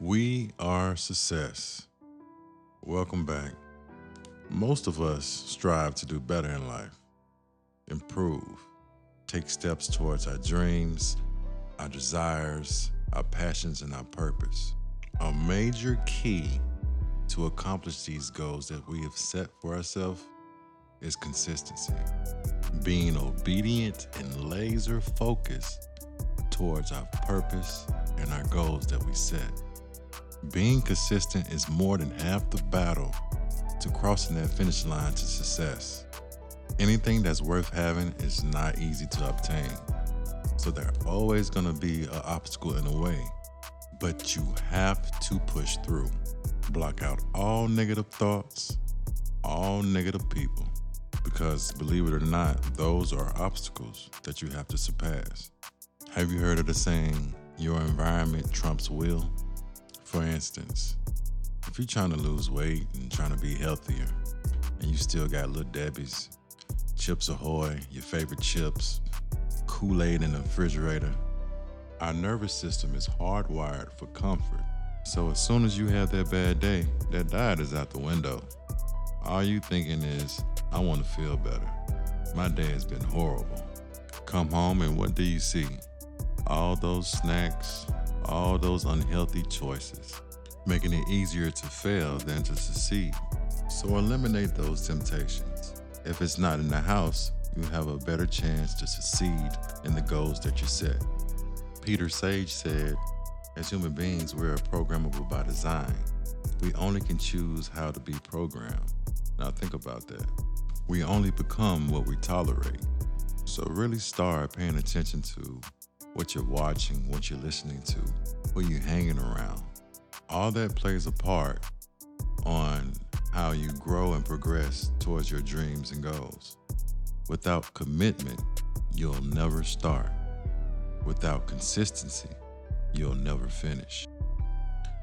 We are success. Welcome back. Most of us strive to do better in life, improve, take steps towards our dreams, our desires, our passions, and our purpose. A major key to accomplish these goals that we have set for ourselves is consistency. Being obedient and laser focused towards our purpose and our goals that we set. Being consistent is more than half the battle to crossing that finish line to success. Anything that's worth having is not easy to obtain. So there are always going to be an obstacle in the way, but you have to push through. Block out all negative thoughts, all negative people, because believe it or not, those are obstacles that you have to surpass. Have you heard of the saying, your environment trumps will? For instance, if you're trying to lose weight and trying to be healthier, and you still got little Debbie's, Chips Ahoy, your favorite chips, Kool Aid in the refrigerator, our nervous system is hardwired for comfort. So as soon as you have that bad day, that diet is out the window. All you thinking is, I want to feel better. My day has been horrible. Come home and what do you see? All those snacks, all those unhealthy choices, making it easier to fail than to succeed. So eliminate those temptations. If it's not in the house, you have a better chance to succeed in the goals that you set. Peter Sage said, as human beings, we're programmable by design. We only can choose how to be programmed. Now think about that. We only become what we tolerate. So really start paying attention to what you're watching, what you're listening to, who you're hanging around. All that plays a part on how you grow and progress towards your dreams and goals. Without commitment, you'll never start. Without consistency, you'll never finish.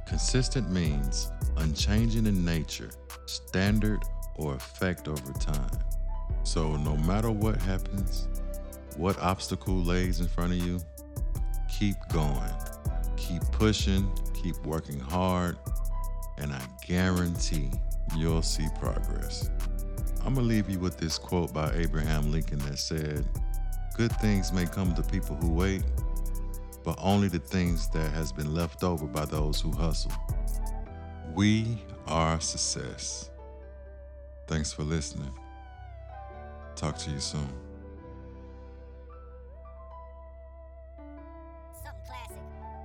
Consistent means unchanging in nature, standard, or effect over time. So, no matter what happens, what obstacle lays in front of you, keep going, keep pushing, keep working hard, and I guarantee you'll see progress. I'm gonna leave you with this quote by Abraham Lincoln that said, Good things may come to people who wait, but only the things that has been left over by those who hustle. We are success. Thanks for listening. Talk to you soon.